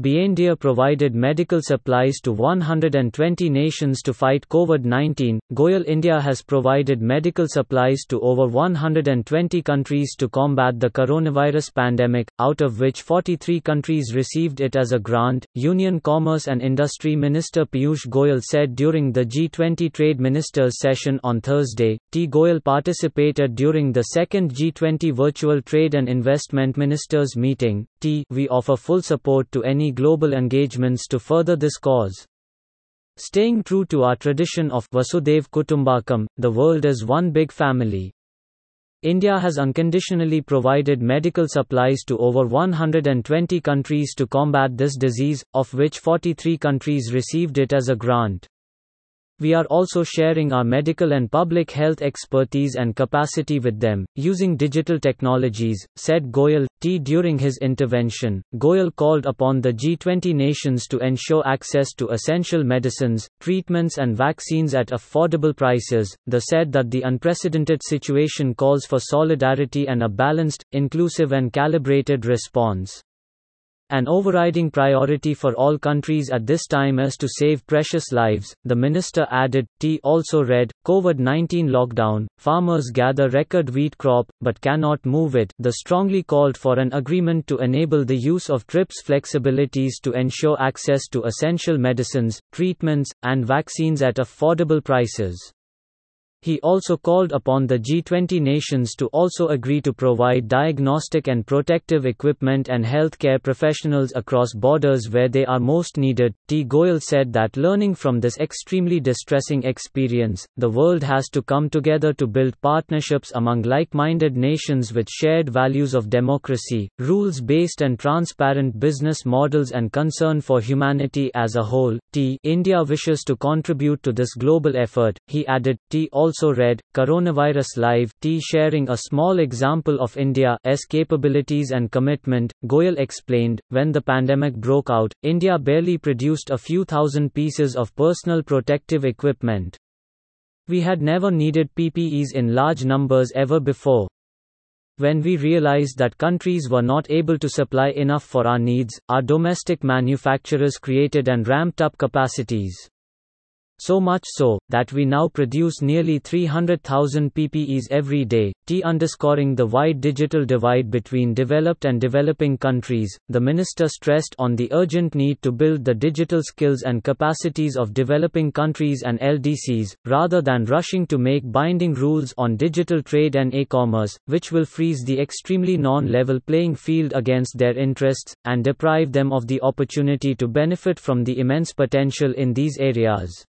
Biendia provided medical supplies to 120 nations to fight COVID-19. Goyal India has provided medical supplies to over 120 countries to combat the coronavirus pandemic, out of which 43 countries received it as a grant. Union Commerce and Industry Minister Piyush Goyal said during the G20 Trade Ministers session on Thursday. T. Goyal participated during the second G20 Virtual Trade and Investment Ministers meeting. T. We offer full support to any global engagements to further this cause. Staying true to our tradition of Vasudhaiva Kutumbakam, the world is one big family. India has unconditionally provided medical supplies to over 120 countries to combat this disease, of which 43 countries received it as a grant. We are also sharing our medical and public health expertise and capacity with them, using digital technologies, said Goyal. T. During his intervention, Goyal called upon the G20 nations to ensure access to essential medicines, treatments, and vaccines at affordable prices. The said that the unprecedented situation calls for solidarity and a balanced, inclusive, and calibrated response. An overriding priority for all countries at this time is to save precious lives, the minister added. T also read COVID 19 lockdown, farmers gather record wheat crop, but cannot move it. The strongly called for an agreement to enable the use of TRIPS flexibilities to ensure access to essential medicines, treatments, and vaccines at affordable prices. He also called upon the G20 nations to also agree to provide diagnostic and protective equipment and healthcare professionals across borders where they are most needed. T. Goyal said that learning from this extremely distressing experience, the world has to come together to build partnerships among like minded nations with shared values of democracy, rules based and transparent business models, and concern for humanity as a whole. T. India wishes to contribute to this global effort, he added. T. Also also read, Coronavirus Live, T sharing a small example of India's capabilities and commitment. Goyal explained, when the pandemic broke out, India barely produced a few thousand pieces of personal protective equipment. We had never needed PPEs in large numbers ever before. When we realized that countries were not able to supply enough for our needs, our domestic manufacturers created and ramped up capacities. So much so, that we now produce nearly 300,000 PPEs every day. T underscoring the wide digital divide between developed and developing countries, the minister stressed on the urgent need to build the digital skills and capacities of developing countries and LDCs, rather than rushing to make binding rules on digital trade and e commerce, which will freeze the extremely non level playing field against their interests, and deprive them of the opportunity to benefit from the immense potential in these areas.